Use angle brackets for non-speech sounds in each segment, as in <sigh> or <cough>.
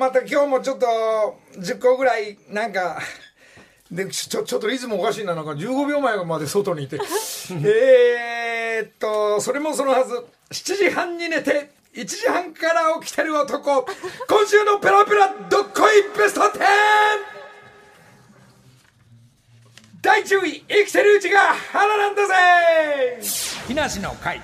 また今日もちょっと、10個ぐらい、なんか、でちょちょっとリズムおかしいな、なんか15秒前まで外にいて。<laughs> えーっと、それもそのはず、7時半に寝て、1時半から起きてる男、今週のペラペラどっこいベスト 10! 第10位、生きてるうちが花なんだぜ木梨の会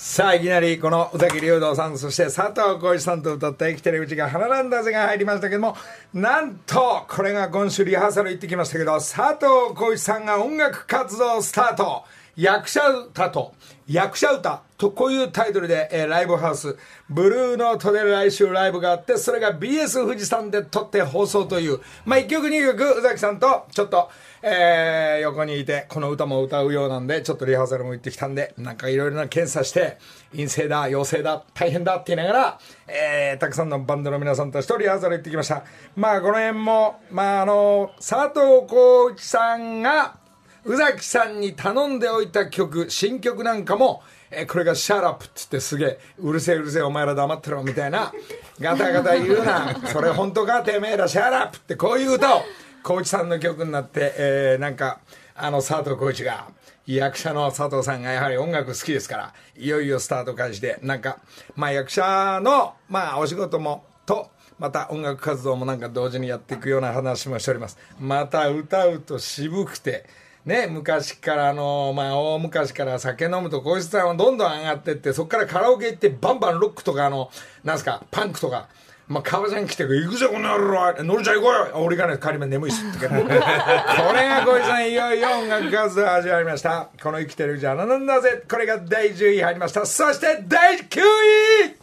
さあ、いきなりこの宇崎竜道さん、そして佐藤浩市さんと歌った生きてるうちが花なんだぜが入りましたけども、なんと、これが今週リハーサル行ってきましたけど、佐藤浩市さんが音楽活動スタート。役者歌と、役者歌とこういうタイトルで、えーライブハウス、ブルーノートで来週ライブがあって、それが BS 富士山で撮って放送という、まあ一曲二曲、宇崎さんとちょっと、えー横にいて、この歌も歌うようなんで、ちょっとリハーサルも行ってきたんで、なんかいろいろな検査して、陰性だ、陽性だ、大変だって言いながら、えーたくさんのバンドの皆さんたちとリハーサル行ってきました。まあこの辺も、まああの、佐藤浩市さんが、宇崎さんに頼んでおいた曲、新曲なんかも、えーこれがシャーラップって言ってすげえ、うるせえうるせえお前ら黙ってろみたいな、ガタガタ言うな、それ本当かてめえらシャーラップってこういう歌を、浩一さんの曲になって、えーなんか、あの佐藤浩一が、役者の佐藤さんがやはり音楽好きですから、いよいよスタート開始で、なんか、まあ役者の、まあお仕事も、と、また音楽活動もなんか同時にやっていくような話もしております。また歌うと渋くて、ね、昔からの、まあ、大昔から酒飲むと、小石さんはどんどん上がってって、そこからカラオケ行って、バンバンロックとか、あの、なんすか、パンクとか、まあ、革ジャン着て、行くぜ、この野郎。乗るちゃん行こうよ。俺がね、仮面眠いっす、ってこれが小石さん、いよいよ音楽活動始まりました。この生きてるじゃなんだぜ。これが第10位入りました。そして、第9位。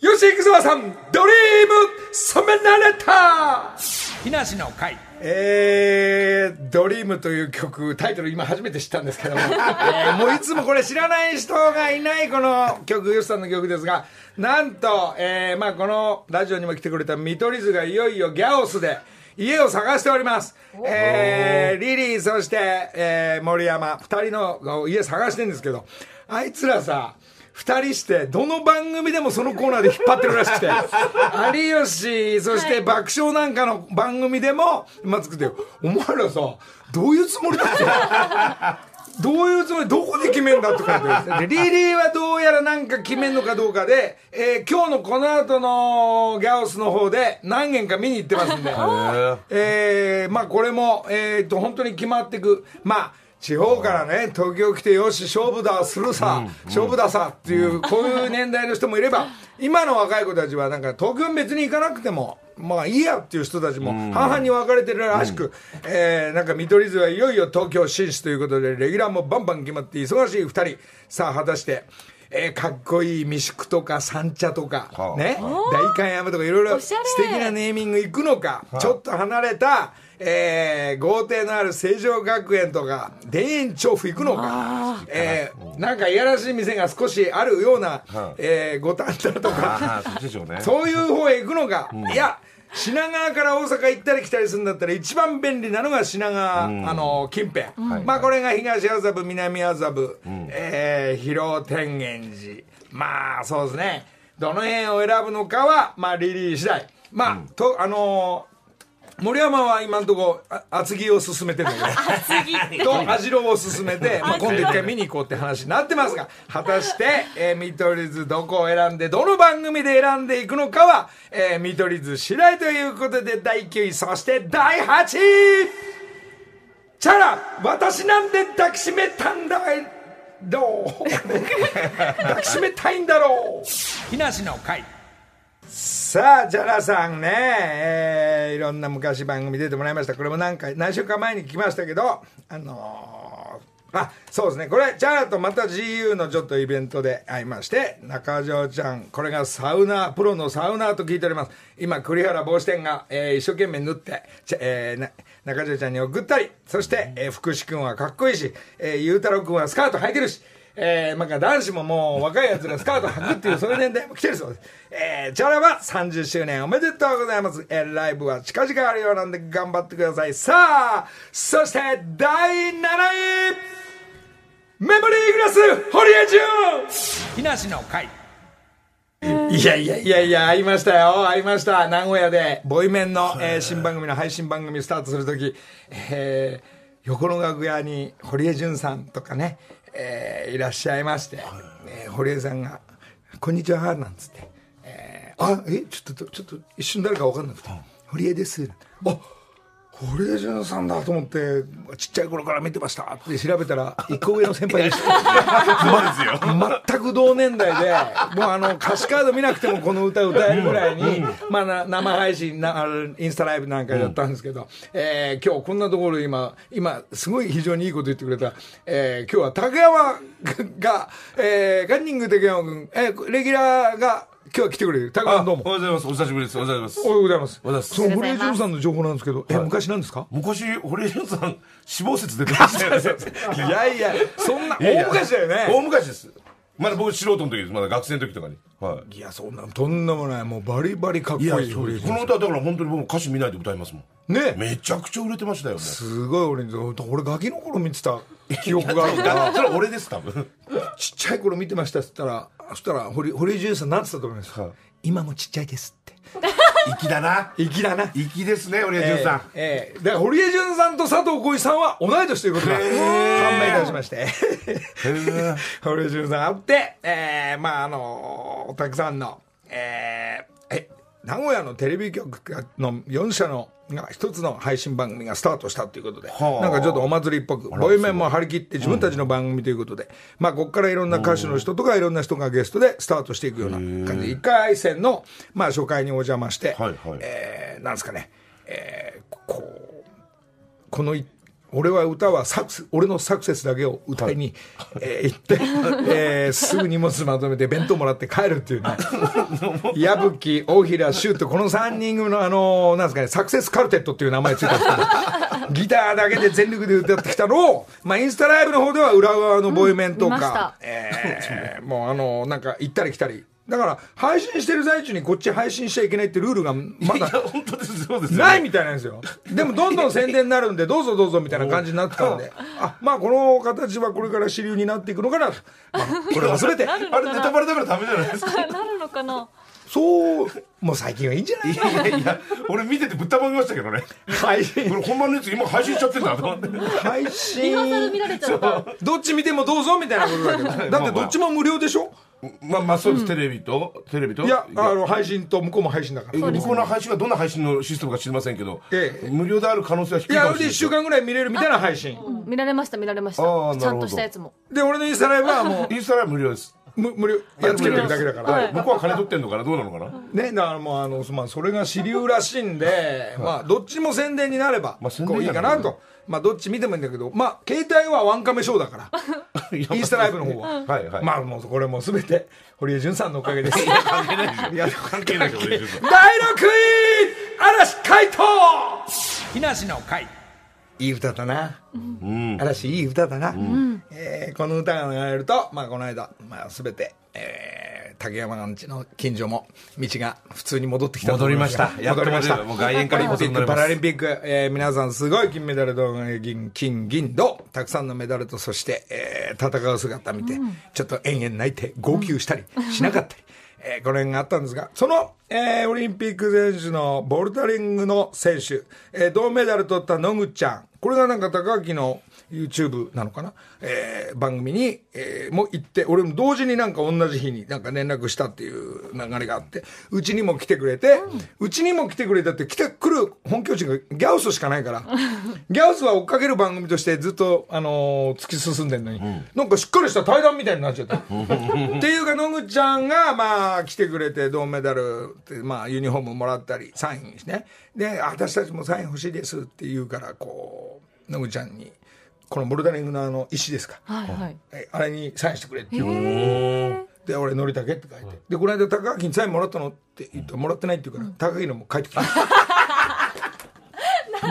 吉幾三さん、ドリーム、染められた。木梨の会。えー、ドリームという曲、タイトル今初めて知ったんですけども、えー。もういつもこれ知らない人がいないこの曲、吉さんの曲ですが、なんと、えー、まあこのラジオにも来てくれた見取り図がいよいよギャオスで、家を探しております。えー、リリー、そして、えー、森山、二人の家探してるんですけど、あいつらさ、二人して、どの番組でもそのコーナーで引っ張ってるらしくて、<laughs> 有吉、そして爆笑なんかの番組でも、今作ってよ、お前らさ、どういうつもりだって。<laughs> どういうつもりどこで決めんだとかって。で、リリーはどうやらなんか決めんのかどうかで、えー今日のこの後のギャオスの方で何軒か見に行ってますんで、<laughs> えーまあこれも、えー、と、本当に決まっていく。まあ、地方からね、東京来てよし、勝負だ、するさ、勝負ださっていう、こういう年代の人もいれば、今の若い子たちはなんか東京別に行かなくても、まあいいやっていう人たちも半々に分かれてるらしく、えーなんか見取り図はいよいよ東京進出ということで、レギュラーもバンバン決まって忙しい二人、さあ果たして、えーかっこいい三宿とか三茶とか、はあ。ね、大観山とかいろいろ素敵なネーミング行くのか、ちょっと離れた、えー豪邸のある成城学園とか、田園調布行くのか、えーなんかいやらしい店が少しあるような、えー五反田とか、そうね。そういう方へ行くのか、いや、品川から大阪行ったり来たりするんだったら一番便利なのが品川、あの近辺、まあこれが東麻布南麻布、えー広天元寺。まあそうですね。どの辺を選ぶのかはまあリリー次第。まあ、とあのー森山は今のとこ厚木を進めてるんだけどと網代を進めて、<laughs> まあ、今度一回見に行こうって話になってますが果たして、えー見取り図どこを選んでどの番組で選んでいくのかは、えー見取り図次第ということで第9位そして第8位。チャラ私なんで抱きしめたんだいどう。抱きしめたいんだろう。<laughs> 木梨の会さあ、ジャラさんね、えーいろんな昔番組出てもらいました。これも何回、何週間前に来ましたけど、あのーあ、そうですね。これ、チャラとまた GU のちょっとイベントで会いまして、中条ちゃん、これがサウナ、プロのサウナーと聞いております。今、栗原帽子店が、えー一生懸命縫って、ちえー中条ちゃんに送ったり、そして、えー福士君はかっこいいし、えー、ゆうたろう君はスカート履いてるし、えー、なんか男子ももう若いやつがスカート履くっていうそういう年代も来てるそうです。えー、チャラは30周年おめでとうございます。えー、ライブは近々あるようなんで頑張ってください。さあ、そして第7位メモリーグラス堀江潤木梨の会いやいやいやいや、会いましたよ。会いました。名古屋で、ボイメンの、えー新番組の配信番組スタートするとき、えー横の楽屋に堀江潤さんとかね、えーいらっしゃいまして、えー堀江さんが、こんにちは、なんつって、えーあ、え、ちょっと、ちょっと、一瞬誰か分かんなくて、堀江です。あ堀江潤さんだと思って、ちっちゃい頃から見てました。って調べたら、<laughs> 一個上の先輩でした。<laughs> 全く同年代で、もうあの歌詞カード見なくてもこの歌歌えるぐらいに、まあな生配信な、インスタライブなんかやったんですけど、えー今日こんなところで今、今、すごい非常にいいこと言ってくれた、えー今日は竹山が、えーカンニング竹山君、えーレギュラーが今日は来てくれる。竹山どうも。おはようございます。お久しぶりです。おはようございますお。はようございます。おはようございますその堀江潤さんの情報なんですけど、え、昔なんですか？昔、堀江潤さん、死亡説出てましたよね。<laughs> いやいや、そんな、大昔だよね。大昔です。まだ僕素人の時です。まだ学生の時とかに。はいや、そんな、とんでもない。もうバリバリかっこい。いこの歌だから本当に僕歌詞見ないで歌いますもん。ねめちゃくちゃ売れてましたよ、もう。すごい俺に、俺ガキの頃見てた記憶があるから、<laughs> それ俺です、多分。ちっちゃい頃見てましたっつったら、そしたら、堀、堀江潤さんなんつったと思います？はい今もちっちゃいですって。<laughs> 粋だな。粋だな。粋ですね、堀江潤さん。ええええだから堀江潤さんと佐藤浩市さんは同い年ということが判明いたしまして。へ <laughs> 堀江潤さんあって、えー、まああのたくさんの、えー、え、名古屋のテレビ局の4社のが一つの配信番組がスタートしたということで、はあ。なんかちょっとお祭りっぽく、ボイメンも張り切って自分たちの番組ということで、まあここからいろんな歌手の人とかいろんな人がゲストでスタートしていくような感じで、1回戦の、まあ初回にお邪魔して、はえーなんですかね、えーこう、このい俺は歌はサクセ俺のサクセスだけを歌い。に、えー行って、えーすぐ荷物まとめて弁当もらって帰るっていうね。<laughs> 矢吹大平修とこの3人組のあのなんですかねサクセスカルテットっていう名前ついたんですけど <laughs> ギターだけで全力で歌ってきたのを、まあ、インスタライブの方では裏側のボイメンとうんえーもうあのなんか行ったり来たりだから配信してる最中にこっち配信しちゃいけないってルールがまだ本当です、そうですよね。ないみたいなんですよ。でもどんどん宣伝になるんで、どうぞどうぞみたいな感じになってたんで、<laughs> あ、まあこの形はこれから主流になっていくのかなと。まあ、これは全て。あれ、ネタバレだからダメじゃないですか。なるのかなそう、もう最近はいいんじゃないいやいや、俺見ててぶったまげましたけどね。配信こ。れ本番のやつ今配信しちゃってんだと思って。配リハーサル見信。られちゃったどっち見てもどうぞみたいなことだけど。だってどっちも無料でしょ？まあまあそうです、テレビと、テレビと？いや、あの、配信と向こうも配信だから。向こうの配信がどんな配信のシステムか知りませんけど、ええ。無料である可能性は低いいや、かもしれないで1週間ぐらい見れるみたい。な配信。見られました見られました。あーなるほど。ちゃんとしたやつも。で、俺のインスタライブはも <laughs> インスタは無料です。う、む無料、やっつけてるだけだから。はい。向こうは金取ってんのかな？どうなのかな？ね、だからもうあの、まあ、それが主流らしいんで、まあ、どっちも宣伝になれば、まあ宣こういいかなと。まあ、どっち見てもいいんだけど、まあ、携帯はワンカメショーだから、<laughs> インスタライブの方は。はいはい。まあ、もうこれもうすべて、堀江潤さんのおかげです。関係ないですよ。いや関係ないですよ、俺実は第6位嵐回答木梨の会いい歌だな。嵐いい歌だな。えーこの歌が流れると、まあ、この間、まあ、すべて、えー竹山んちの近所も、道が普通に戻ってきた戻りました。戻りました。もう外苑から戻ります。パラリンピック、えー皆さんすごい金メダルと、えー銀、金、銀、銅、たくさんのメダルと、そして、えー戦う姿見て、ちょっと延々泣いて、号泣したりしなかったり、<laughs> えーこの辺があったんですが、その、えーオリンピック選手のボルダリングの選手、えー銅メダル取った野口ちゃん、これがなんか高木の YouTube なのかな、えー番組に、えーも行って、俺も同時になんか同じ日になんか連絡したっていう流れがあって、うちにも来てくれて、うち、にも来てくれたって来てくる本拠地がギャウスしかないから、<laughs> ギャウスは追っかける番組としてずっと、あのー突き進んでんのに、なんかしっかりした対談みたいになっちゃった。<laughs> っていうか、野口ちゃんが、まあ、来てくれて、銅メダルって、まあ、ユニフォームもらったり、サインしてね。で、あ私たちもサイン欲しいですって言うから、こう、野口ちゃんに、このボルダリングのあの、石ですか？はいはいえあれにサインしてくれって言うからで、俺、のりたけって書いて。で、この間、高木にサインもらったのって言って、もらってないって言うから、高木のも書いてきた。<laughs>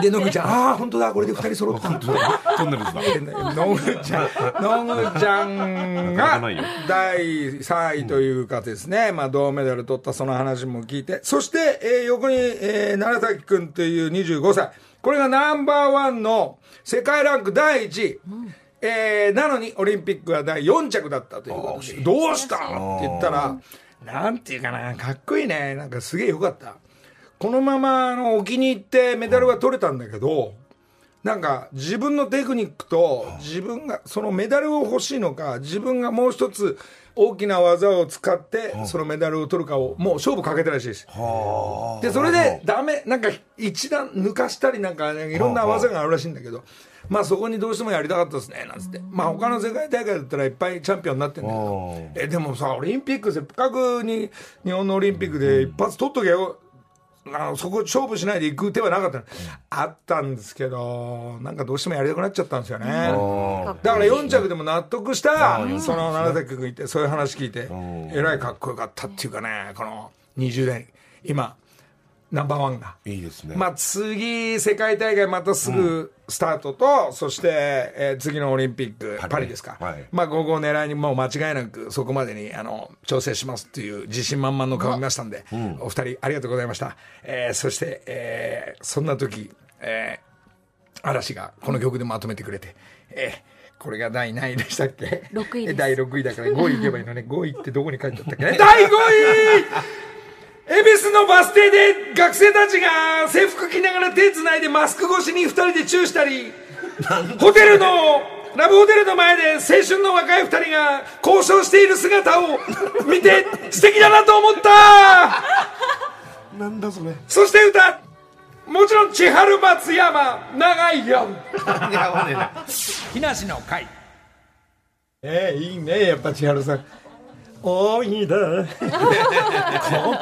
で、野口ちゃん、ああ、本当だ、これで二人揃った。<laughs> トンネルズだ。野口ちゃん、野口ちゃんが第3位というかですね、まあ銅メダル取ったその話も聞いて、そして、えー横に、えー、楢崎くんという25歳。これがナンバーワンの世界ランク第1位。えーなのにオリンピックは第4着だったということで、どうした？って言ったら、なんていうかな、かっこいいね。なんかすげえよかった。このまま、あの、沖に行ってメダルは取れたんだけど、なんか自分のテクニックと自分がそのメダルを欲しいのか自分がもう一つ大きな技を使ってそのメダルを取るかをもう勝負かけてるらしいです。でそれでダメなんか一段抜かしたりなんか、ね、いろんな技があるらしいんだけど。まあそこにどうしてもやりたかったですねなんつって。まあ他の世界大会だったらいっぱいチャンピオンになってんだけど。えでもさオリンピックせっかくに日本のオリンピックで一発取っとけよあのそこ勝負しないで行く手はなかった。の、あったんですけどなんかどうしてもやりたくなっちゃったんですよね。だから4着でも納得したその楢崎君いてそういう話聞いてえらいかっこよかったっていうかねこの20代今ナンバーワンが。いいですね。まあ、次、世界大会またすぐスタートと、そして、えー次のオリンピック、パリパリですか。はいまあ、午後狙いにもう間違いなくそこまでに、あの、調整しますっていう自信満々の顔見ましたんで、お二人ありがとうございました。えーそして、えーそんな時、えー嵐がこの曲でまとめてくれて、えーこれが第何位でしたっけ？六位ですえ <laughs> 第6位だから5位行けばいいのね。5位ってどこに書いてあったっけね？<laughs> 第5位恵比寿のバス停で学生たちが制服着ながら手つないでマスク越しに二人でチューしたり、ホテルの、ラブホテルの前で青春の若い二人が交渉している姿を見て素敵だなと思った。なんだそれ。そして歌。もちろん千春松山長いよ。いや、わねえな。木梨の会。ええいいねやっぱ千春さんおいだこ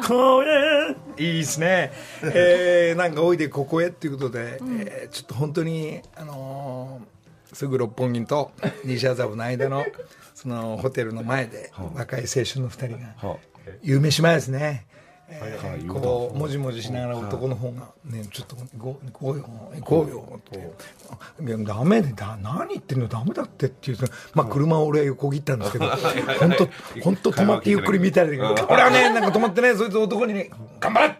こへ。いいですね。<laughs> えー、なんかおいでここへっていうことで、えーちょっと本当にあのーすぐ六本木と西麻布の間の <laughs> そのホテルの前で若い青春の二人がは有名島ですねはい。こうもじもじしながら男の方が「ねちょっと行こう行こうよ行こうよ」って「いやダメでだ何言ってんのダメだって」っていうまあ車を俺は横切ったんですけど <laughs> 本当本当止まってゆっくり見たり俺はねなんか止まってねそいつ男にね「頑張れ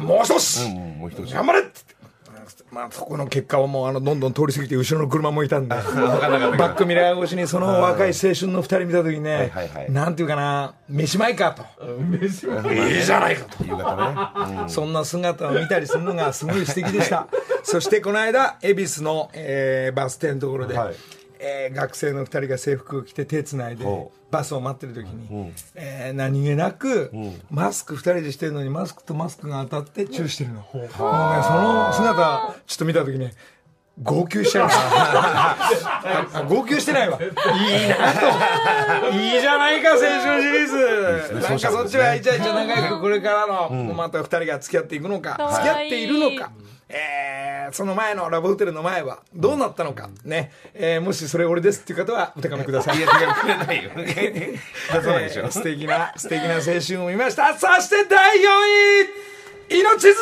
もう一つ。頑張れ!」ってまあそこの結果はもうあのどんどん通り過ぎて後ろの車もいたんで。<laughs> バックミラー越しにその若い青春の二人見た時にねはいはいはい。なんていうかな飯前かと。いいじゃないかと。夕方ね。そんな姿を見たりするのがすごい素敵でした。<laughs> そしてこの間、恵比寿の、えーバス停のところで、はいえー学生の2人が制服を着て手つないでほバスを待ってる時に、えー何気なく、マスク2人でしてるのにマスクとマスクが当たってチューしてるの。もうねその姿ちょっと見た時に号泣しちゃいま <laughs> 号泣してないわ。いいなと。いいじゃないか青春シリーズ。なんかそっちはイチャイチャ仲良くこれからの、また二人が付き合っていくのか付き合っているのかえーその前のラブホテルの前はどうなったのか、ね、えーもしそれ俺ですっていう方はお手紙ください。いや、違う、くれないよ。<laughs> 出さないでしょ。えー。素敵な素敵な青春を見ました。そして第4位命綱。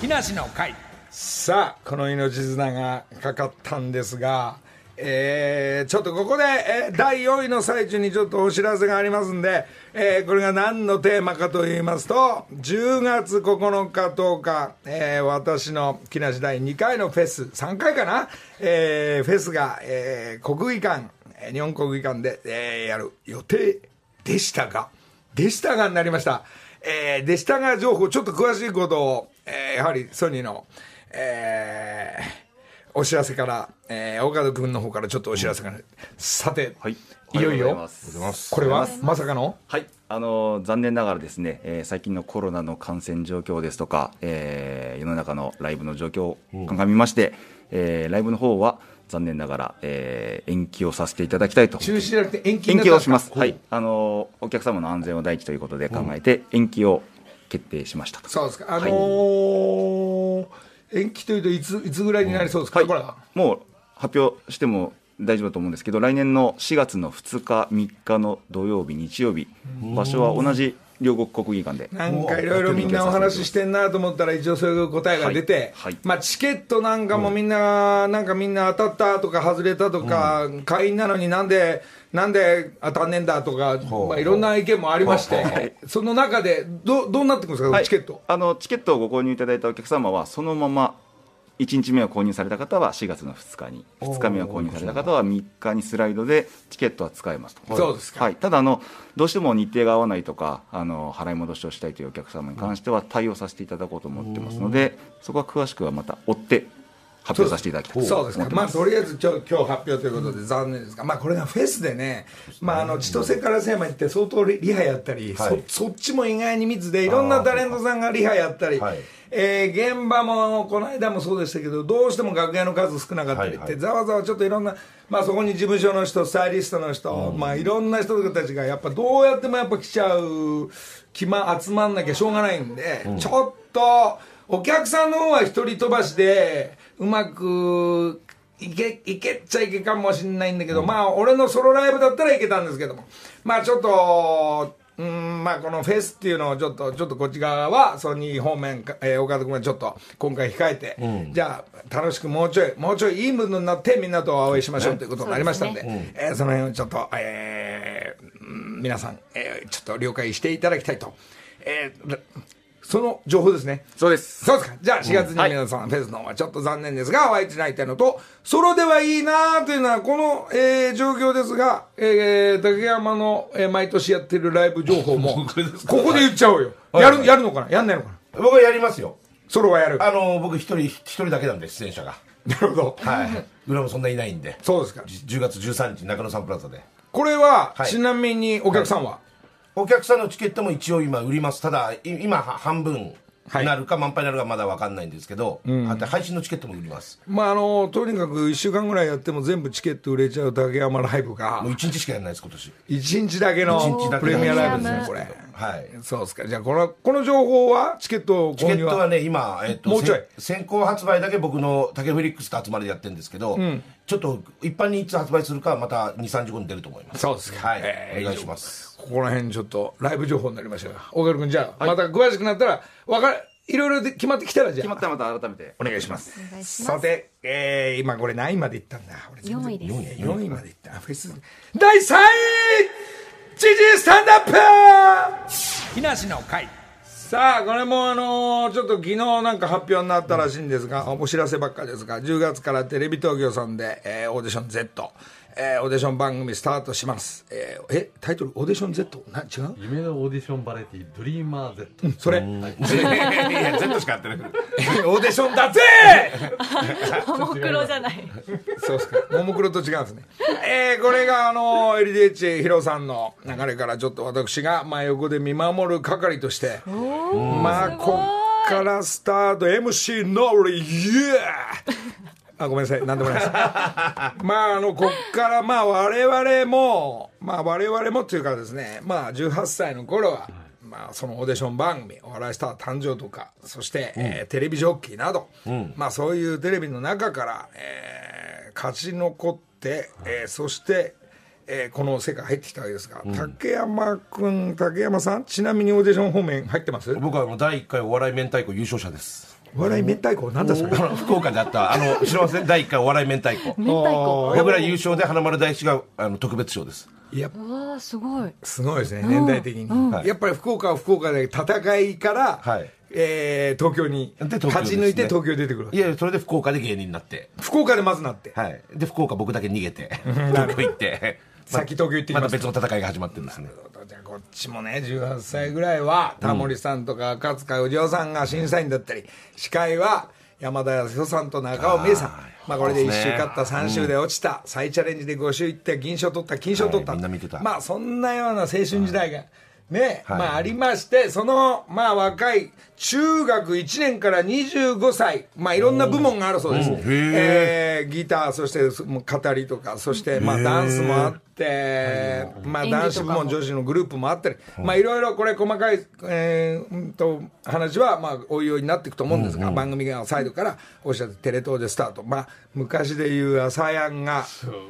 木梨の会。さあこの命綱がかかったんですが、えーちょっとここで、えー第4位の最中にちょっとお知らせがありますんで、えーこれが何のテーマかと言いますと10月9日10日、えー私の木梨第2回のフェス3回かな、えーフェスが、えー国技館日本国技館で、えーやる予定でしたがでしたがになりました。えー、でしたが情報、ちょっと詳しいことを、えーやはりソニーの、えーお知らせから、えー、岡田君の方からちょっとお知らせが、さて、はい。いよいよこれはまさかの？はい、あの残念ながらですね、えー最近のコロナの感染状況ですとか、えー世の中のライブの状況を鑑みまして、えーライブの方は残念ながら、えー延期をさせていただきたいと。中止じゃなくて延期に延期をします、はい、あのお客様の安全を第一ということで考えて延期を決定しましたと。そうですか。あのはい。ー延期というといつ、いつぐらいになりそうですか、はい。これは。もう発表しても大丈夫だと思うんですけど来年の4月の2日3日の土曜日日曜日場所は同じ両国国技館で。なんかいろいろみんなお話ししてんなと思ったら一応そういう答えが出て、はい。はい。まあチケットなんかもみんな、なんかみんな当たったとか外れたとか、会員なのになんで、なんで当たんねえんだとか、まあいろんな意見もありまして、その中でどどうなってくるんですか、はい。チケット？あのチケットをご購入いただいたお客様はそのまま1日目を購入された方は4月の2日に2日目を購入された方は3日にスライドでチケットは使えますと。そうですか。はい、ただあのどうしても日程が合わないとかあの払い戻しをしたいというお客様に関しては対応させていただこうと思ってますのでそこは詳しくはまた追って発表させていただきたいとそうですかまあとりあえず今日今日発表ということで残念です。が、まあこれがフェスでね、まああの千歳から瀬山行って相当リリハやったり、はい。そそっちも意外に密でいろんなタレントさんがリハやったり、はい。えー現場もこの間もそうでしたけどどうしても楽屋の数少なかったりって、ざわざわちょっといろんな、まあ、そこに事務所の人スタイリストの人、まあいろんな人たちがやっぱどうやってもやっぱ来ちゃう気ま集まんなきゃしょうがないんで、ちょっとお客さんの方は一人飛ばしでうまくいけいけっちゃいけかもしれないんだけど、まあ俺のソロライブだったらいけたんですけども。まあちょっとうんまあこのフェスっていうのをちょっとちょっとこっち側はソニー方面か、えー岡田君はちょっと今回控えて、じゃあ楽しくもうちょいもうちょいいいムードになってみんなとお会いしましょうということになりましたんでそうえーその辺をちょっと、えーうん皆さん、えーちょっと了解していただきたいと、えーその情報ですね。そうです。そうですか。じゃあ4月に皆さん、フェスの方はちょっと残念ですが、お会いしないたいのと、ソロではいいなというのは、この、えー状況ですが、えー竹山の、えー毎年やってるライブ情報も、<laughs> こここで言っちゃおうよ。はい。やる、やるのかな？やんないのかな？僕はやりますよ。ソロはやる？あの僕一人一人だけなんで出演者が。なるほど。はい。裏もそんないないんで。そうですか。10月13日中野サンプラザで。これは、はい。ちなみにお客さんは、お客さんのチケットも一応今売ります。ただい今は半分はいなるか満杯になるかまだ分かんないんですけど、あと配信のチケットも売ります。まああの、とにかく1週間ぐらいやっても全部チケット売れちゃう竹山ライブがもう、1日しかやらないです今年。1日だけのプレミアライブですね、これ。はい。そうですか。じゃあ、この、この情報は、チケット購入は？チケットはね今、えっともうちょい。せ先行発売だけ僕の竹フリックスと集まりでやってるんですけど、ちょっと一般にいつ発売するかはまた23時後に出ると思います。そうですか。はい、えーお願いします。ここら辺ちょっとライブ情報になりましたが、大川君じゃあ、また詳しくなったら、わかる、いろいろで決まってきたらじゃあ、決まったらまた改めて。お願いします。お願いします。さて、えー、今これ何位までいったんだ？俺全然4位です。4位 ,4 位までいった。フェス。第3位ジジスタンダップ！木梨の会さあ、これもあのーちょっと昨日なんか発表になったらしいんですが、お知らせばっかですが、10月からテレビ東京さんで、えーオーディション Z、えーオーディション番組スタートします。えーえ、タイトルオーディション Z? な、違う？夢のオーディションバラエティドリーマー Z、それ、い。<laughs> や Z しかやってない。オーディションだぜ！<laughs> ももクロじゃない。そうですか。ももクロと違うんですね。えーこれがあの、LDH ヒロさんの流れからちょっと私が、まあ横で見守る係として、まあ、こっからスタート、MC ノリ、イエーあ、ごめんなさい、なんでもないです。まあ、あの、こっから、まあ、我々も、まあ、我々もっていうかですね、まあ、18歳の頃は、まあ、そのオーディション番組、お笑いスター誕生とか、そして、えーテレビジョッキーなど、まあ、そういうテレビの中から、えー勝ち残って、えーそして、えーこの世界入ってきたわけですが、竹山君、竹山さん、ちなみにオーディション方面入ってます？僕はもう第1回お笑い明太子優勝者ですお笑い明太子、なんだそれ？福岡であったあの知りません第1回お笑い明太子。明太子。僕ら優勝で花丸大吉があの特別賞です。いや、うわーすごい。すごいですね、年代的に。はい。やっぱり福岡は福岡で戦いから、はい。えー東京に勝ち抜いて東京出てくるい。やそれで福岡で芸人になって。福岡でまずなって、はい。で福岡僕だけ逃げて東京 <laughs> 行ってさっき東京行ってきままた別の戦いが始まってるんですね。じゃあこっちもね、18歳ぐらいは、タモリさんとか赤塚不二夫さんが審査員だったり、司会は山田康代さんと中尾美恵さん。まあこれで1週勝った、3週で落ちた、再チャレンジで5週いって、銀賞取った、金賞取った。はいみんな見てた。まあそんなような青春時代が、ね、はい。まあありまして、その、まあ若い、中学1年から25歳、まあいろんな部門があるそうです。えーギター、そしてそもう語りとか、そしてまあダンスもあって、まあ男子部門、女子のグループもあったり、まあいろいろこれ細かい、えーうんと話は、まあおいおいになっていくと思うんですが、番組がサイドからおっしゃってテレ東でスタート。まあ昔でいう朝やんが、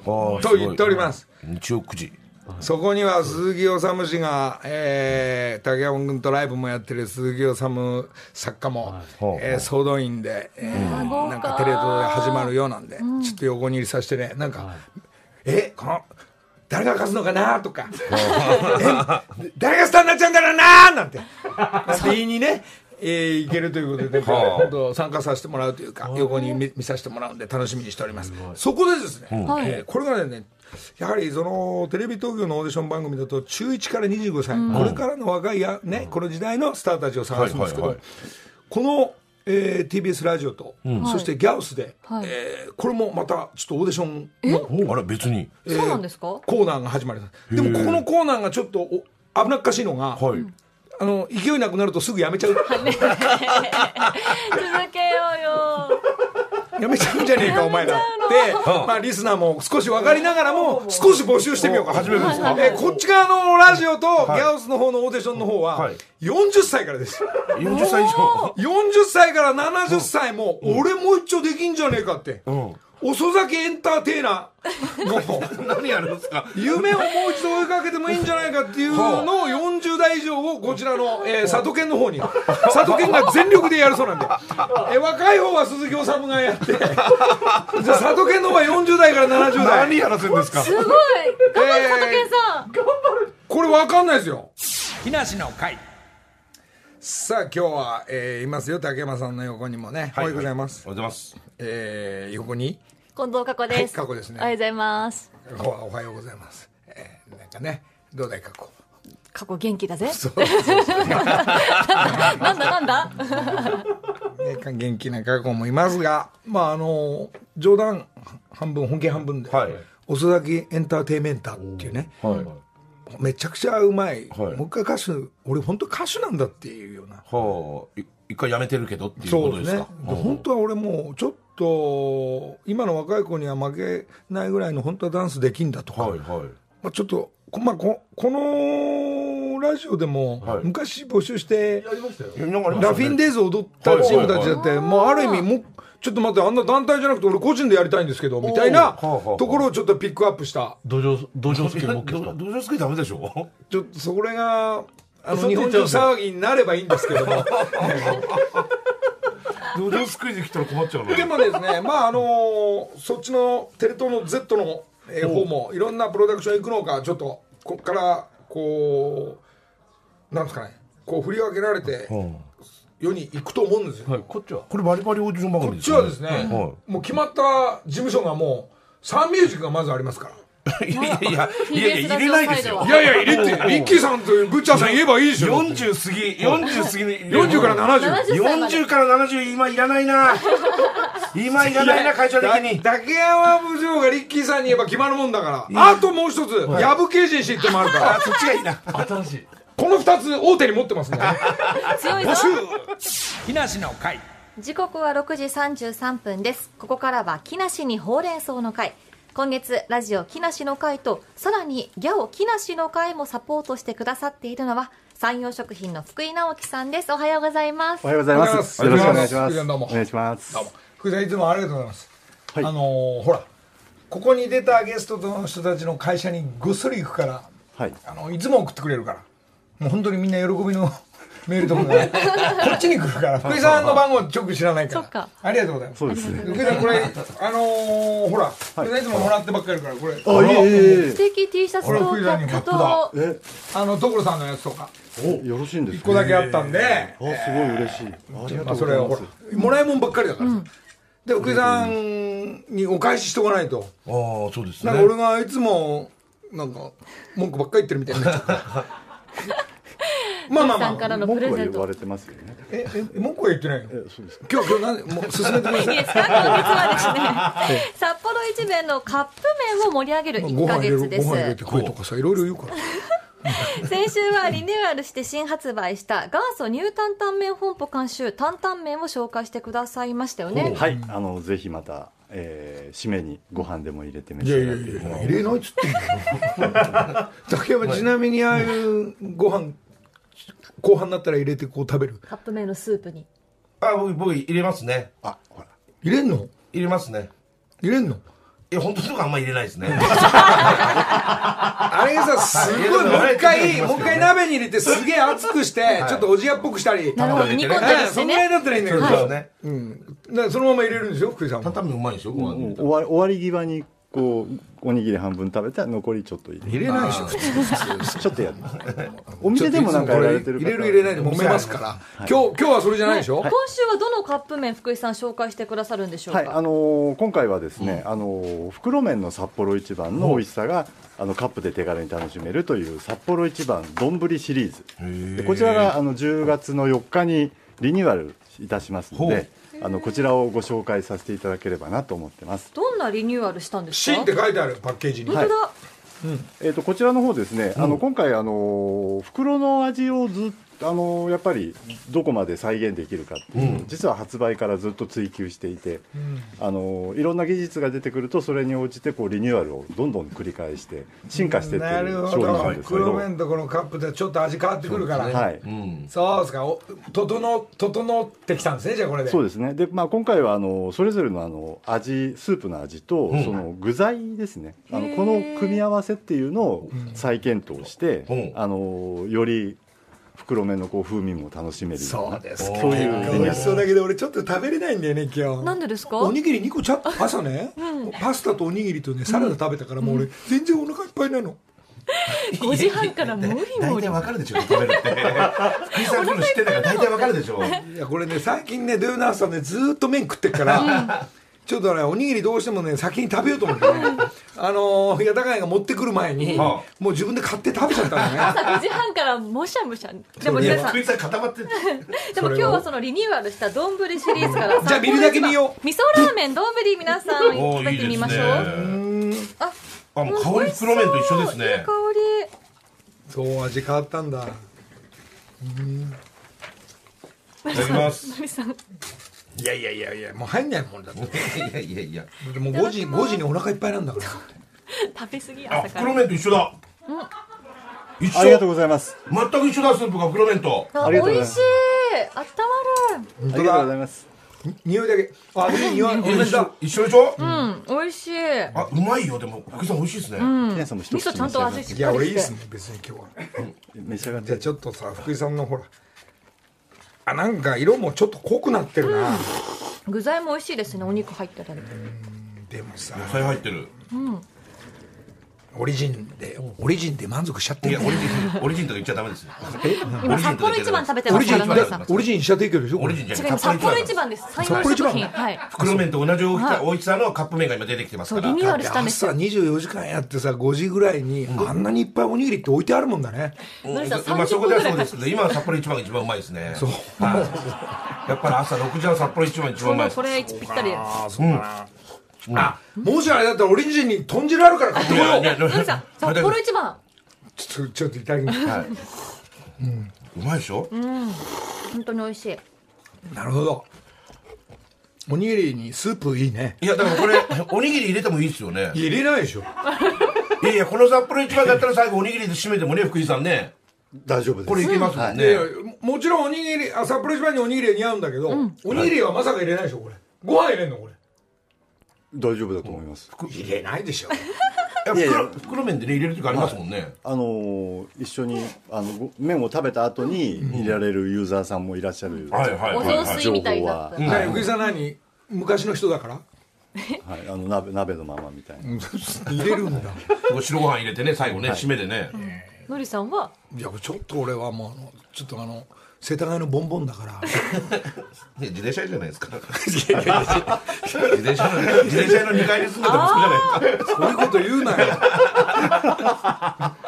と言っております。日曜9時そこには鈴木治氏が、えー、竹山君とライブもやってる鈴木治作家も、えー総動員で、えーなんかテレ東で始まるようなんで、ちょっと横に入りさせてね、なんか、え、この、誰が勝つのかな？とか、<laughs> え誰がスターになっちゃうんだろうな？なんて、なんて言いにね、えー行けるということで、ね、はあ。本当参加させてもらうというか、横に見見させてもらうんで楽しみにしております。そこでですね、えーこれがね、やはりそのテレビ東京のオーディション番組だと中1から25歳、これからの若いや、ね、この時代のスターたちを探すんですけど、はいはいこの、えー TBS ラジオと、そしてギャオスで、はい。えーこれもまたちょっとオーディションのおあれ別に。えーそうなんですか？コーナーが始まります。でもここのコーナーがちょっとお危なっかしいのが、はい。あの勢いなくなるとすぐやめちゃう。<laughs> 続けようよ。やめちゃうんじゃねえかお前ら。で、まあ、リスナーも少し分かりながらも少し募集してみようか始めるんですか、えーこっち側のラジオとギャオスの方のオーディションの方ははい。40歳からです。40歳以上。40歳から70歳も俺もう一丁できんじゃねえかって、ん遅咲きエンターテイナー。の <laughs> 何やるんですか？夢をもう一度追いかけてもいいんじゃないかっていうのを40代以上をこちらの、えー、佐渡県の方に佐渡県が全力でやるそうなんで、えー若い方は鈴木治がやってじゃあ佐渡県の方は40代から70代。何やらせるんですか？すごい。頑張って、佐藤健さん。これ分かんないですよ。木梨の会さあ今日は、えーいますよ竹山さんの横にもね、おはようございます、おはようございます。えー横に。近藤佳子です。はい佳子ですね。おはようございます。おおはようございます、えーなんかねどうだいかこ？佳子元気だぜ。そう <laughs> なんだなんだ？<laughs> ね、元気な過去もいますが、まああの冗談半分本気半分で、はい。遅咲きエンターテインメンターっていうね、はいめちゃくちゃうまい、はい。もう一回歌手俺本当歌手なんだっていうような。はあい一回やめてるけどっていうそうですねことですかで本当は俺もうちょっと今の若い子には負けないぐらいの本当はダンスできんだとか、はいはい。まあ、ちょっと、こまあ、ここのラジオでもはい。昔募集して、やりましたよ。いラフィンデイズ踊ったチームたちだって、もうある意味もう、ちょっと待って、あんな団体じゃなくて俺個人でやりたいんですけど、みたいなところをちょっとピックアップした。土壌土壌スキル持ってきどた土壌すくいダメでしょ？ちょっとそれが、あの、日本中騒ぎになればいいんですけども。土壌すくいできたら困っちゃうのでもですね、まああのそっちのテレ東の Z の、えー方もいろんなプロダクション行くのか、ちょっとこっからこう、なんですかね、こう振り分けられて、世に行くと思うんですよ。はいこっちは？これバリバリオーディション番こっち組ですよはですね、はもう決まった事務所がもう、サンミュージックがまずありますから。い <laughs> いやいやいや <laughs> いや入れないですよ。はいいやいや、入れて、リッキーさんとブッチャーさん言えばいいでしょ。40過ぎ40過ぎ40から70。70歳まで。40から70今いらないな。<laughs> 今いらないな会長的に。竹山部長がリッキーさんに言えば決まるもんだから。あともう一つ、ヤブケージンシってもあるから。あそっちがいいな。新しいこの二つ大手に持ってますね。強いぞ。木梨の会。時刻は6時33分です。ここからは木梨にほうれん草の会。今月ラジオ木梨の会とさらにギャオ木梨の会もサポートしてくださっているのは山陽食品の福井直樹さんです。おはようございます。おはようございます。よろしくお願いします。どうも。お願いします。どうも。福井さんいつもありがとうございます、はい。あのーほらここに出たゲストの人たちの会社にごっそり行くからはい。あのいつも送ってくれるからもう本当にみんな喜びの <laughs> メールとかが <laughs> こっちに来るから福井さんの番号直知らないから。そっか。ありがとうございます。そうですね。福井さんこれあのーほら、福井さんいつももらってばっかりからこれ。あ、いえいえ素敵 T シャツとキこれ福井さんにャップマッとえ？あの所さんのやつとか。え、よろしいんです1か。個だけあったんで、あ、すごい嬉しい。ありがまあ、とうそれはほございます。ら。もらいもんばっかりだからさ、で福井さんにお返ししとかないと、ああそうですね。なんか俺がいつもなんか文句ばっかり言ってるみたいにな <laughs> っちゃったまあまあさんからまあのプレゼント。僕は言われてますよね。ええ文句は言ってないよえ、そうです。か。今日今日なんでもう進めてくださいいいですか？本日はですね札幌一弁のカップ麺を盛り上げる1ヶ月です。るご飯入れて食えとかさいろいろ言うから。<laughs> 先週はリニューアルして新発売した元祖ニュータンタン麺本舗監修担々麺を紹介してくださいましたよね。はい、あの、ぜひまた、えー、締めにご飯でも入れて召い。しやいやいや上がっていただ入れないっつってんだよ。<laughs> 竹山ちなみにああいうご飯後半になったら入れてこう食べる？カップ麺のスープに。あ僕僕入れますね。あ、ほら。入れんの？入れますね。入れんの？いや本当とかあんま入れないですね。<laughs> あれがさ、すごい、もう一回、もう一回鍋に入れて、すげえ熱くして、ちょっとおじやっぽくしたり。なるほど煮込んだりしてそんぐらいねだったらいいんだけど。ね。うん。だからそのまま入れるんですよ、福井さんも。担々麺うまいでしょ？ご飯に入れたら。終わ終わり際にこうおにぎり半分食べて残りちょっと入れ入れないでしょ。普通ちょっとやる。<laughs> お店でもなんかやられてる方。入れる入れないで揉めますから、今日今日はそれじゃないでしょ、今週はどのカップ麺福井さん紹介してくださるんでしょうか、はい、あのー今回はですね、あのー袋麺の札幌一番の美味しさが、あのカップで手軽に楽しめるという札幌一番丼シリーズ。でこちらがあの10月の4日にリニューアルいたしますのであのこちらをご紹介させていただければなと思ってます、どんなリニューアルしたんですシンかって書いてあるパッケージに、本当だ、えー、とこちらの方ですね、あの今回あのー袋の味をずっとあのーやっぱりどこまで再現できるかっていう、実は発売からずっと追求していて、あのーいろんな技術が出てくるとそれに応じてこうリニューアルをどんどん繰り返して進化していってなるる商品なんですけど。黒麺とこのカップでちょっと味変わってくるから。はい、そうですか。お整整ってきたんですねじゃあこれで。そうですね。で、まあ、今回はあのそれぞれのあの味スープの味と、その具材ですね。あのこの組み合わせっていうのを再検討して、うん。あのより袋麺のこう風味も楽しめるそうですかそういう。美味しそうだけど俺ちょっと食べれないんだよね今日。なんでですか？おにぎり2個ちゃっ朝ね、パスタとおにぎりとねサラダ食べたからもう俺全然お腹いっぱいなの。5時半から無理無理大体わかるでしょ食べるって。福井さんの知ってたから大体わかるでしょ。いやこれね最近ね土曜の朝ねずーっと麺食ってっから、ちょっとねおにぎりどうしてもね先に食べようと思ってね。あのー、八高屋が持ってくる前に、はもう自分で買って食べちゃったのね。朝5時半からもしゃもしゃ。でもいや皆さん固まってるでも今日はそのリニューアルした丼シリーズからじゃあ見るだけ見よう。味噌ラーメン丼皆さん食べてみましょう。いいですね。ああもう香り袋麺と一緒ですいいね香り。そう味変わったんだいただきますいやいやいやいやもう入んないもんだって。いやいやいや。でもう5時5時にお腹いっぱいなんだから。食べ過ぎあ朝から。袋麺と一緒だ。一ありがとう緒ございます。全く一緒だスープが袋麺と。あありがとうございま味しい。あったまる。本当ありがとうございだます。匂いだけ。あでも匂い同じだ一緒でしょ？うん美味しい。あうまいよでも福井さん美味しいですね。皆さんも一味噌ちゃんと味しっいやかりして。俺いいっすね別に今日は。召し上がってじゃあちょっとさ福井さんのほらあなんか色もちょっと濃くなってるな、具材も美味しいですね。お肉入ってたりでもさ。野菜入ってるオリジンでオリジンで満足しちゃってる。いやオリジンオリジンとか言っちゃダメですよ。今札幌一番食べてオますからオリジンしちゃっていいけどでしょ？オリジンじゃ札幌一番です。サイマル食品はい。袋麺と同じ大きさ大きさのカップ麺が今出てきてますから。リニューアルしたんです朝よ24時間やってさ5時ぐらいにあんなにいっぱいおにぎりって置いてあるもんだね。まあ30そこではそうですけど今は札幌一番が一番うまいですね。そう。やっぱり朝6時は札幌一番一番うまいです。これぴったりああそうかな、あもしあれだったらオリジンに豚汁あるから買ってこよう。いやのりさん札幌一番。ちょっとちょっといただきます。はい、うまいでしょ、本当に美味しい。なるほど。おにぎりにスープいいね。いやだからこれ <laughs> おにぎり入れてもいいですよね。入れないでしょ。<laughs> いやいやこの札幌一番だったら最後おにぎりで締めてもね福井さんね。大丈夫です。これいけますもんね、もちろんおにぎりあ札幌一番におにぎりは似合うんだけど、おにぎりはまさか入れないでしょこれ。ご飯入れんのこれ大丈夫だと思います。入れないでしょ。いや袋袋麺でね入れる時ありますもんね、あのー一緒にあのご麺を食べた後に入れられるユーザーさんもいらっしゃる、はいはいおはいはい。雑炊みたいになったうん何福井さん。何昔の人だから。<laughs> はい、あの鍋鍋のままみたいな、<laughs> 入れるんだ。白ご飯入れてね最後ね、締めでね、のりさんは？いやちょっと俺はもうちょっとあの世田谷のボンボンだから。ね自転車じゃないですか。自転車の自転車の2階に住んでた息子じゃないですか。そういうこと言うなよ。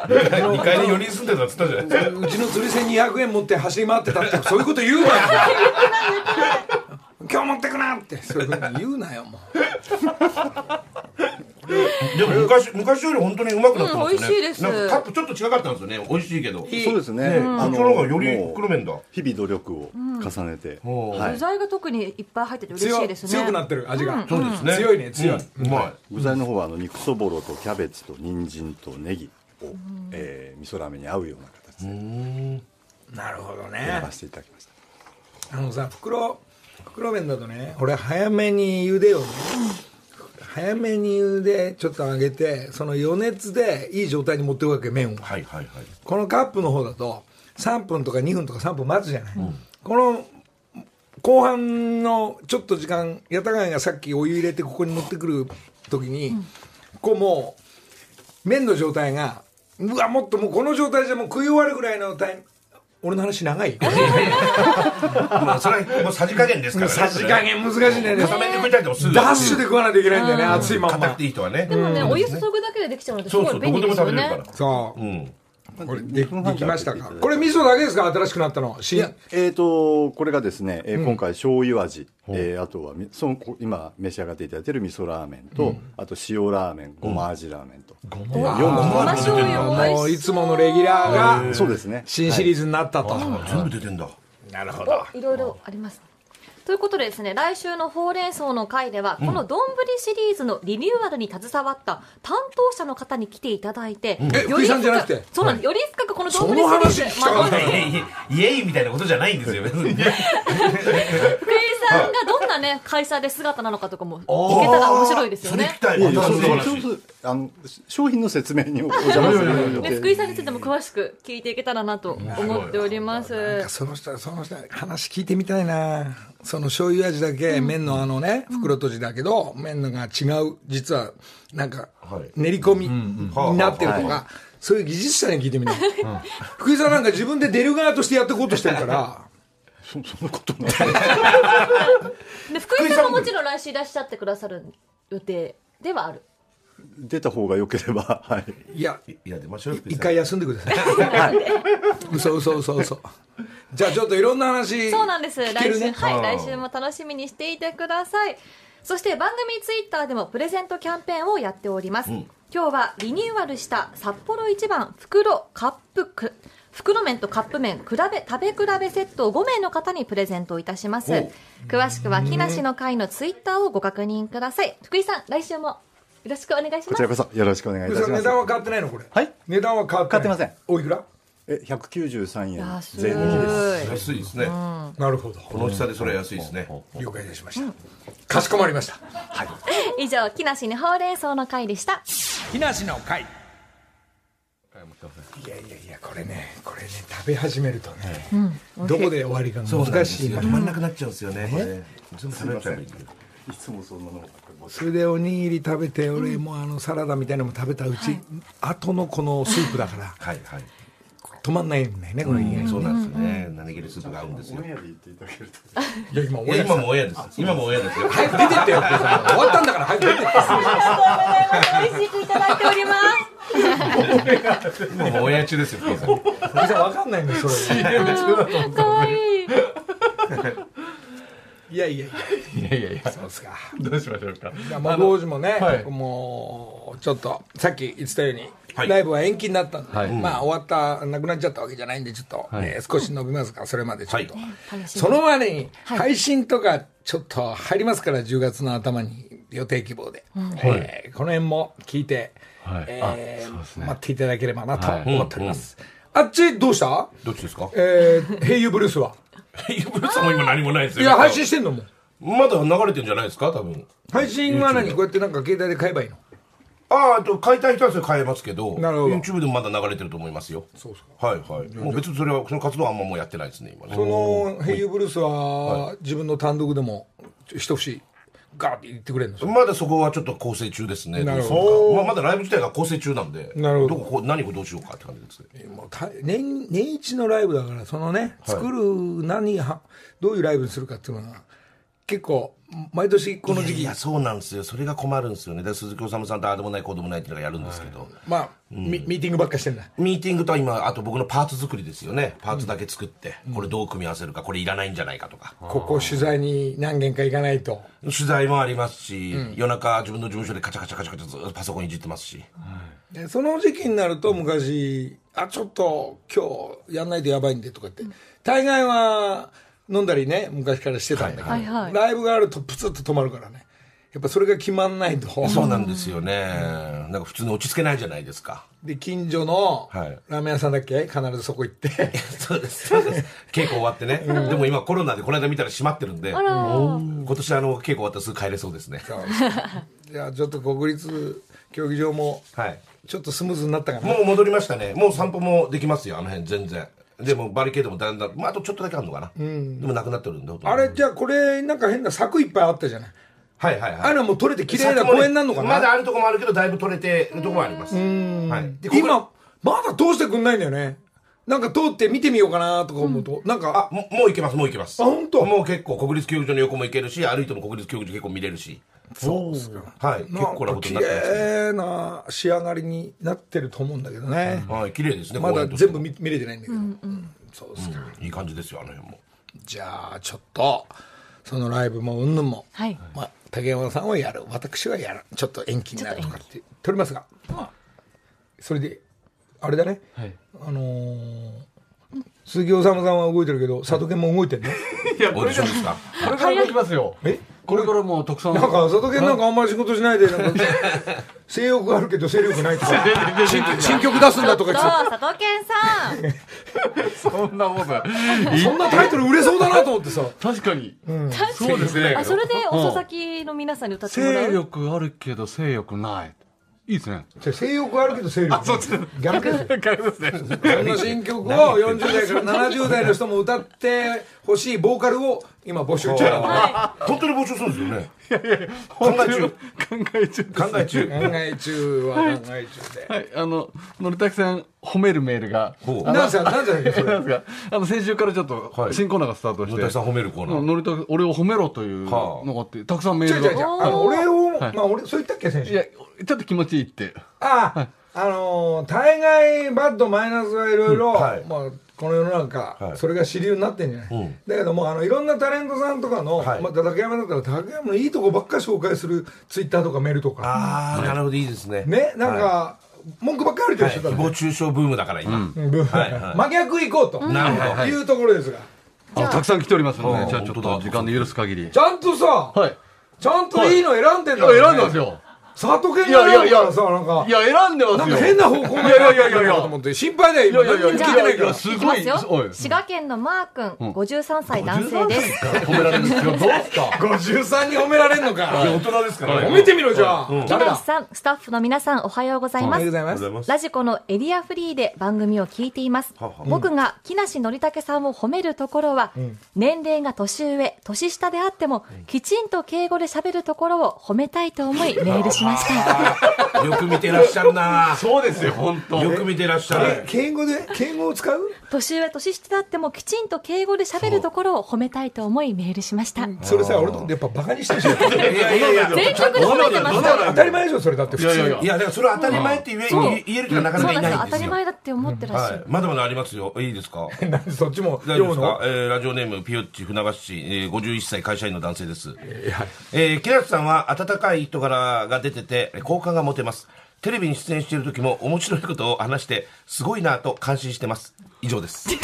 2階に4人住んでたっつったじゃないですか。うちの釣り銭200円持って走り回ってたってそういうこと言うなよ。今日持ってくなってそういうこと言うなよもうでも昔昔より本当にうまくなってますよね、うん美味しいです。なんかカップちょっと違かったんですよね。美味しいけど。そうですね、ねこっちの方がより袋麺だ。日々努力を重ねて、うん。はい、具材が特にいっぱい入ってて嬉し強いですね。強くなってる味が、そうですね。強いね強い。うまい。具材の方はあの肉そぼろとキャベツと人参とネギを、えー味噌ラーメンに合うような形でなるほどやねらせていただきました、あのさ袋袋麺だとね俺早めに茹でをね、早めに茹でちょっと揚げてその余熱でいい状態に持っていくわけ麺を。はいはいはい。このカップの方だと3分とか2分とか3分待つじゃない、この後半のちょっと時間八高屋がさっきお湯入れてここに持ってくる時に、こうもう麺の状態がうわもっともうこの状態じゃもう食い終わるぐらいのタイム俺の話長い？<laughs> まあそれはもうさじ加減ですからねさじ加減難しいね。片面で食いたいともすぐ。ダッシュで食わないといけないんだよね熱いまんま。硬くていい人はね。でもね、お湯注ぐだけでできちゃうのですそうそうどごい便利こですよね。食べれるから。そううん。これでできましたか？これ味噌だけですか？新しくなったの新えー、とこれがですね、えー今回醤油味、えーあとはみそのこ今召し上がっていただいている味噌ラーメンと、あと塩ラーメンごま味ラーメンと、ご本ま醤油もういつものレギュラーがそうですね。新シリーズになったと、全部出てんだ。なるほど。いろいろあります。ということでですね来週のほうれん草の会では、この丼シリーズのリニューアルに携わった担当者の方に来ていただいて、え福井さんじゃなくて？そうなんです、より深くこの丼そのシリー話ズ聞きたかったまあ <laughs> いやいやイエイみたいなことじゃないんですよ。別に福井 <laughs> さんがどんなね会社で姿なのかとかも聞けたら面白いですよね。それ聞きたいいやいやまたその話。そうそうそうあの商品の説明にお邪魔する。で福井さんについても詳しく聞いていけたらなと思っております。その人その人話聞いてみたいな。その醤油味だけ、麺のあのね袋とじだけど、麺のが違う実はなんかはい。練り込みになってるとか、そういう技術者に聞いてみたい、福井さんなんか自分で出る側としてやっていこうとしてるからそ <laughs> そんなことない。で福井さんももちろん来週いらっしゃってくださる予定ではある。出た方が良ければ <laughs> はい。いやいや出ましょうよ一回休んでください。<laughs> 嘘嘘嘘嘘。じゃあちょっといろんな話そうなんです、来週はい来週も楽しみにしていてください。そして番組ツイッターでもプレゼントキャンペーンをやっております、今日はリニューアルした札幌一番袋カップく袋麺とカップ麺比べ食べ比べセットを5名の方にプレゼントいたします。詳しくは木梨の会のツイッターをご確認ください。福井さん来週もよろしくお願いします。こちらこそよろしくお願いいたします。値段は変わってないのこれ。はい。値段は変わってませんおいくら？え193円。安い。税抜きです。安いですね。なるほど。この大きさでそれは安いですね。了解いたしました。かしこまりました。<laughs> 以上木梨にほうれん草の会でした。木梨の会いやいやいやこれねこれね食べ始めるとね、どこで終わりか難しい止まんなくなるんですよねこれ。全部食べちゃえばいいいつもそんなのそれでおにぎり食べて俺もあのサラダみたいなのも食べたうち、後のこのスープだからはいはい。止まんないんだよねこれ、いそうなんですよね。何気にスープが合うんですよ。いただけると。や今いや今もオンエアです。今もオンエアですよ。早く出てってよってさ終わったんだから早く出てって。美味しくいただいております今もオンエア中ですよ福井さん福井さん分かんないんだよそれ。かわいい。いやいやいや。いやいやいや。そうですか。どうしましょうか。いやまあ当時もね、はい。もうちょっとさっき言ってたように、はい。ライブは延期になったんで、はい。まあ終わったなくなっちゃったわけじゃないんでちょっと、はい。えー少し伸びますがそれまでちょっと、そのまでにはい。配信とかちょっと入りますから10月の頭に予定希望で、えーこの辺も聞いて、はい。えーあそうですね。待っていただければなとはい。思っております、あっちどうした？どっちですか？えー、ヘイユーブルースは？イブルさんも今何もないですよ。いや配信してんのもん。まだ流れてんじゃないですか？多分。配信は何？こうやってなんか携帯で買えばいいの？あああと買いたい人はそれ買えますけどなるほど。YouTube でもまだ流れてると思いますよ。そうですか。はいはい。もう別にそれはその活動はあんまもうやってないですね今ね。その「ヘイユーブルース」は自分の単独でも一節ガーって言ってくれるんですよ。まだそこはちょっと構成中ですね。なるほど。まあ、まだライブ自体が構成中なんで。なるほど。ここ何をどうしようかって感じですね。もうた年年一のライブだからそのね作る何はどういうライブにするかっていうのは結構毎年この時期。いやそうなんですよ。それが困るんですよね。で鈴木おさんとああでもないこうでもないっていうのがやるんですけど、まあ、ミミーティングばっかしてんだ。ミーティングと今あと僕のパーツ作りですよね。パーツだけ作って、これどう組み合わせるかこれいらないんじゃないかとか。ここ取材に何軒か行かないと。取材もありますし、夜中自分の事務所でカチャカチャカチャカチャパソコンいじってますし、でその時期になると昔「あちょっと今日やんないとやばいんで」とかって大概は飲んだりね昔からしてたんだけど、はいはい。ライブがあるとプツッと止まるからね。やっぱそれが決まんないと。そうなんですよね、なんか普通に落ち着けないじゃないですか。で近所のはい。ラーメン屋さんだっけ？必ずそこ行って。そうです。そうです。稽古終わってね、でも今コロナでこの間見たら閉まってるんで。今年あの稽古終わったらすぐ帰れそうです。ねじゃあちょっと国立競技場もはい。ちょっとスムーズになったかな。もう戻りましたね。もう散歩もできますよあの辺全然でもバリケードもだんだん、まあ、あとちょっとだけあるのかな、でもなくなってるんであれじゃあこれなんか変な柵いっぱいあったじゃない？はいはいはい。あれはもう取れて綺麗な公園になるのかな？まだあるとこもあるけどだいぶ取れてるとこもあります。はい。今まだ通してくんないんだよねなんか通って見てみようかなとか思うと、なんかあももう行けますもう行けます。あ本当？もう結構国立競技場の横も行けるし歩いても国立競技場結構見れるし。そうですかはい。結構なことに綺なってますね。麗な仕上がりになってると思うんだけどね、はい綺麗ですねまだ公園として。全部見見れてないんだけど、うんそうですか、いい感じですよあの辺も。じゃあちょっとそのライブもうんぬんも、はい。まあ、竹山さんはやる。私はやるちょっと延期になるとかって取りますが、まあ、それであれだね、はい。あのー鈴木治さんは動いてるけど佐藤健も動いてるねいやオーディションですか？これから動きますよ。え？これからもうたくさんなんか佐藤健なんかあんまり仕事しないでなんか性欲があるけど勢力ないとか。新新曲出すんだとかそう言って佐藤健さん。<laughs> そんなことないそんなタイトル売れそうだなと思ってさ。確かに。そうですね。あそれで遅咲きの皆さんに歌ってもら性う欲あるけど性欲ないいいですね。じゃあ性欲あるけど勢力ない逆ですよ逆ですね。そんな新曲を40代から70代の人も歌ってほしいボーカルを今募集中。なんで本当に募集するんですよね。考え中。考え中。考え中。考え中。は考え中で。はい。あののりたけさん褒めるメールが。ほう。なんすか？なんすか？それ。なんですか？あの先週からちょっとはい。新コーナーがスタートして、野田さん褒めるコーナー。のりたけ俺を褒めろというのがあって、たくさんメールが違う違う違う。あの俺をはい。まあ俺そう言ったっけ先いや週ちょっと気持ちいいって。あああのー大概バッドマイナスがいろいろうん。はい。まあこの世の中、はい。それが主流になってんじゃない、うん。だけどもあのいろんなタレントさんとかの、はい。まあ、竹山だったら竹山のいいとこばっかり紹介するツイッターとかメールとか。ああなるほどいいですね。ねなんか、文句ばっかり言ってる人だねはい。誹謗中傷ブームだから今。うん。ブーはいはい。真逆行こうと、なるほど。はいいうところですが。あ。たくさん来ておりますのあでじゃあちょっと時間で許す限り。ちゃんとさ、はい。ちゃんといいの選んでんだい。や選んでますよ佐藤健いやいやいやが選んだからさなんかいや選んでますよなんか変な方向にいやいやいやいやと思って心配だよ今いやいやいや聞いてないからすごいよ滋賀県のマー君、53歳男性です褒められるんですよどうですか53に褒められんのか大人ですから褒めてみろじゃあ木梨さんスタッフの皆さんおはようございますはようございますラジコのエリアフリーで番組を聞いています僕が木梨憲武さんを褒めるところは、年齢が年上年下であってもきちんと敬語で喋るところを褒めたいと思いメールしました。よく見てらっしゃるな。そうですよ本当。よく見てらっしゃえる敬語で？敬語を使う？年上年下であってもきちんと敬語で喋るところを褒めたいと思いメールしました。それさ俺とやっぱバカにしてるしいやいやいや全力で褒めてます。当たり前でしょそれだって普通いやいやいやいやだからそれは当たり前って言え言言える人がなかなかいないんですよ。当たり前だって思ってらっし。ゃはい。る、まだまだありますよ。いいですか？そっちも大丈夫ですか？ラジオネームピヨッチ船橋市、えー、51歳会社員の男性です、えー、木梨さんは温かい人柄が出てて好感が持てます。テレビに出演している時も面白いことを話してすごいなと感心してます。以上です。<laughs>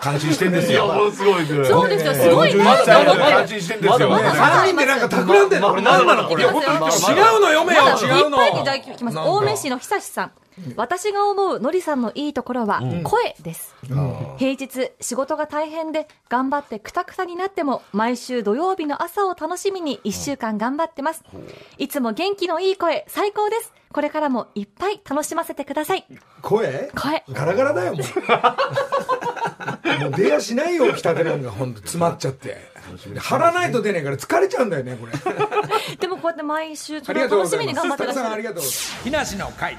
感心してんですよ。もうすごいですねそうですよ。すごい。51な歳の感心してんですよ。まだまだ。3人でなんか企んでんの？これ何なのこれ。違うの読めよまだ。違うのいっぱいにだきます。青梅市の久志さん私が思うのりさんのいいところは声です、平日仕事が大変で頑張ってくたくたになっても毎週土曜日の朝を楽しみに1週間頑張ってます。いつも元気のいい声最高です。これからもいっぱい楽しませてください。声？声。ガラガラだよもう。もう出やしないよ北手なんかほんと詰まっちゃって。張らないと出ないから疲れちゃうんだよねこれ。<laughs> でもこうやって毎週楽しみに頑張ってらっしゃるさんありがとうございます。木梨の会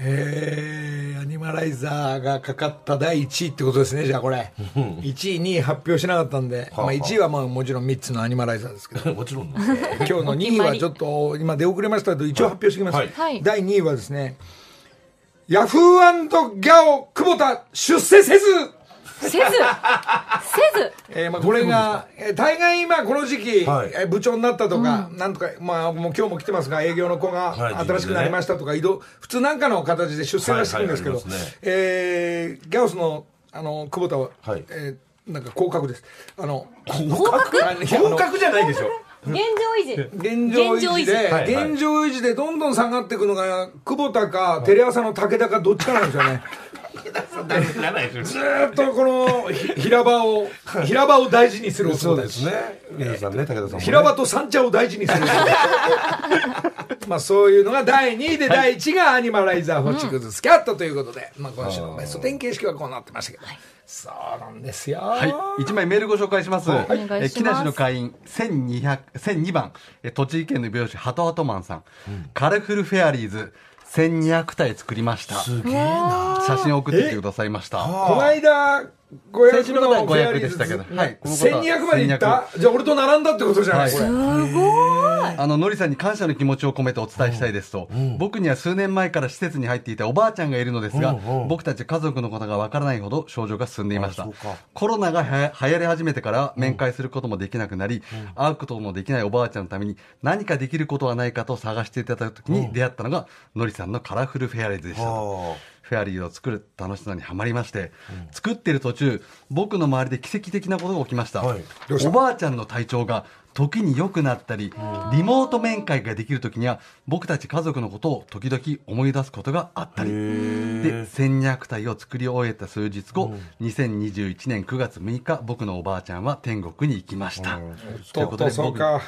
えー、アニマライザーがかかった第1位ってことですねじゃあこれ。1位2位発表しなかったんで、まあ、1位はまあもちろん3つのアニマライザーですけど。もちろん。<laughs> 今日の2位はちょっと今出遅れましたけど一応発表しておきます、はい。はい。第2位はですねヤフーギャオ久保田出世せずせず。せず。えーまあ、これが、えー大概今この時期、はい。えー部長になったとか、なんとか、まあ、もう今日も来てますが営業の子がはい新しくなりましたとか、移動普通なんかの形で出世はしてるんですけど、はいはいねえーギャオスのあの久保田は、はいえーなんか降格ですあの合格あのいやあの合格じゃないでしょ現状維持現状維持で現状維持はいはい現状維持でどんどん下がっていくのが久保田かテレ朝の武田かどっちかなんですよねずーっとこのひ平場を平場を大事にするそうですね。皆さんね武田さんもね。平場と三茶を大事にする。<laughs> まあそういうのが第2位で第1位がアニマライザーフォチグズスキャットということで、まあ今週のベスト10形式はこうなってましたけど、そうなんですよ、はい、一枚メールご紹介します。お願いします。えー木梨の会員1200 1002番、えー栃木県の美容師ハトハトマンさん、カラフルフェアリーズ1200体作りました。すげえな。写真を送ってきてくださいました。この間500先週の方はのフェアリー500でズしたけどはい。この方は1200までいった？じゃあ俺と並んだってことじゃない、はい。これあの、のりさんに感謝の気持ちを込めてお伝えしたいですと、僕には数年前から施設に入っていたおばあちゃんがいるのですが、僕たち家族のことがわからないほど症状が進んでいました。コロナがは流行り始めてから面会することもできなくなり、会うこともできないおばあちゃんのために何かできることはないかと探していただいた時に出会ったのが、のりさんのカラフルフェアリーズでした。フェアリーを作る楽しさにはまりまして、作ってる途中、僕の周りで奇跡的なことが起きました。はい。おばあちゃんの体調が時に良くなったり、リモート面会ができる時には、僕たち家族のことを時々思い出すことがあったり、で、1200体を作り終えた数日後、2021年9月6日、僕のおばあちゃんは天国に行きました。ということで、僕か。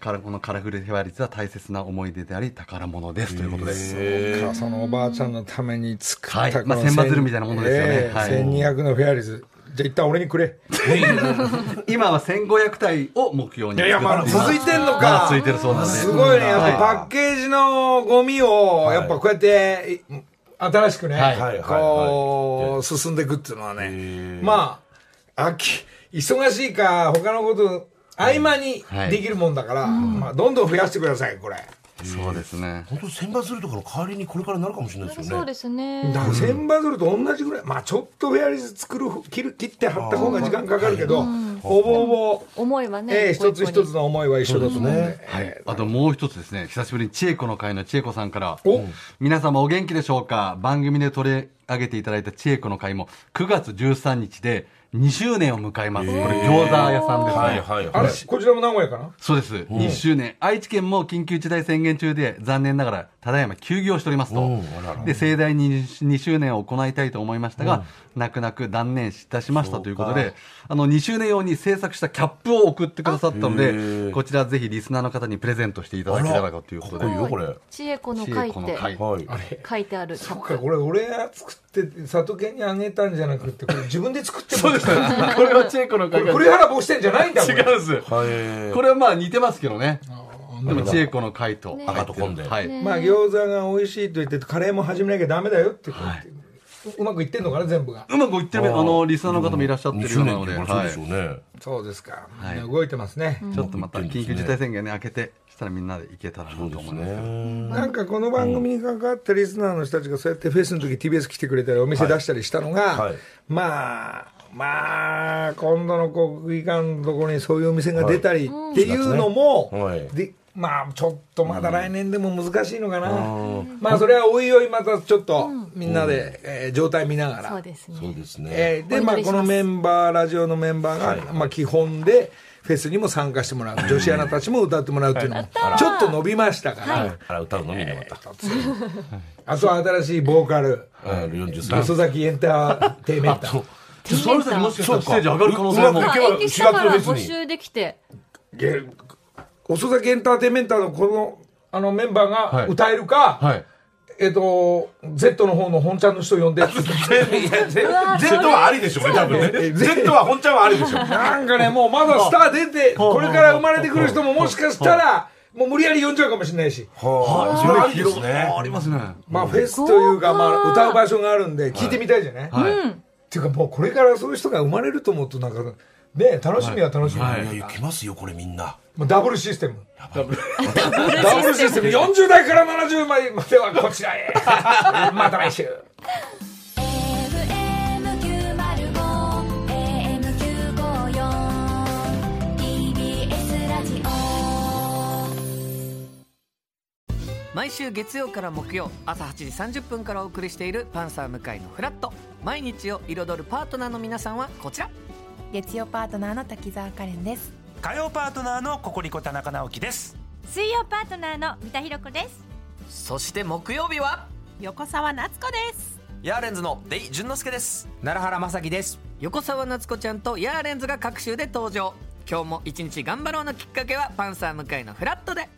からこのカラフルフェアリーズは大切な思い出であり宝物です。ということで。す。そうかそのおばあちゃんのために作った、はい。まあ千羽鶴みたいなものですよね。ええはい。1200のフェアリーズじゃあ一旦俺にくれ。<laughs> 今は1500体を目標にいやいやまだ続いてんのか。まだ続いてるそうなんです。ごいね。やっぱはい。パッケージのゴミをやっぱこうやってい新しくね、こう進んでいくっていうのはね。まあ秋忙しいか他のこと合間にはい。できるもんだから、まあ、どんどん増やしてくださいこれそうですね。本当千羽鶴とかの代わりにこれからなるかもしれないですよね。そうですね。だから千羽鶴と同じぐらい。まあちょっとフェアリーズ作る切る切って貼った方が時間かかるけど、ほぼほぼ思いはね、ええ一つ一つのの思いは一緒だと思うんで、はい、あともう一つですね。久しぶりに千恵子の会の千恵子さんからお。皆様お元気でしょうか？番組で取り上げていただいた千恵子の会も9月13日で2周年を迎えます。これ餃子屋さんですね、はいはいあれこちらも名古屋かな？そうです、2周年。愛知県も緊急事態宣言中で残念ながらただいま休業しておりますと、で盛大に2周年を行いたいと思いましたが、泣く泣く断念いたしましたということであの2周年用に制作したキャップを送ってくださったのへでーこちらぜひリスナーの方にプレゼントしていただけたらということで。知恵子の千会って書いてある。そっかこれ俺が作って佐藤家にあげたんじゃなくてこれ自分で作ってもそうです。これは千恵子の会が栗原帽子店じゃないんだ違うんですはいこれはまあ似てますけどねでも千恵子の会とね。赤と紺で。はい、ねまあ餃子が美味しいと言ってカレーも始めなきゃダメだよってこう言って。ううまくいってんのかな全部が。うまくいってる。あのリスナーの方もいらっしゃって2るようなので、はい。これそうでしょうね。そうですか、はい。動いてますね、ちょっとまた緊急事態宣言ね開けてしたらみんなで行けたらなと思いますけどなんかこの番組に関わったリスナーの人たちがそうやってフェスの時 TBS 来てくれたりお店出したりしたのが、はい。まあまあ今度の国技館のところにそういうお店が出たりっていうのも、はい。でまあちょっとまだ来年でも難しいのかな、まあそれはおいおいまたちょっとみんなで、えー状態見ながら、そうですね。えーで、まあ、このメンバー、ラジオのメンバーが、はい。まあ、基本で、フェスにも参加してもらう、女子アナたちも歌ってもらうっていうのも、ちょっと伸びましたから、あら歌うのみんなまたあとは新しいボーカル、あ40歳細崎エンターテイメンター。その人にもしかしたらステージ上がる可能性も。うまくいけばあ延期したから4月のフェスに募集できて。で遅咲きエンターテインメンターのこのあのメンバーがはい。歌えるか、はい。えっと、Z の方の本ちゃんの人呼んで。っ <laughs> ていや Z はありでしょうね多分ね。Z は本ちゃんはありでしょう。なんかね、もうまだスター出て、<laughs> これから生まれてくる人ももしかしたら、もう無理やり呼んじゃうかもしれないし。はあ。それはありですね。ありますね。まあフェスというか、まあ歌う場所があるんで、聞いてみたいじゃない、はい、っていうかもうこれからそういう人が生まれると思うと、なんか、ね楽しみは楽しみ。はいいやいや来ますよこれみんなダブルシステム。ダブルシステム。40代から70代まではこちらへ。<laughs> また来週。FM905AM954TBS ラジオ毎週月曜から木曜朝8時30分からお送りしている「パンサー向井のフラット」毎日を彩るパートナーの皆さんはこちら月曜パートナーの滝沢カレンです。火曜パートナーのココリコ田中直樹です。水曜パートナーの三田寛子です。そして木曜日は？横澤夏子です。ヤーレンズのデイ淳之介です。奈良原正樹です。横澤夏子ちゃんとヤーレンズが各週で登場。今日も一日頑張ろうのきっかけはパンサー向かいのフラットで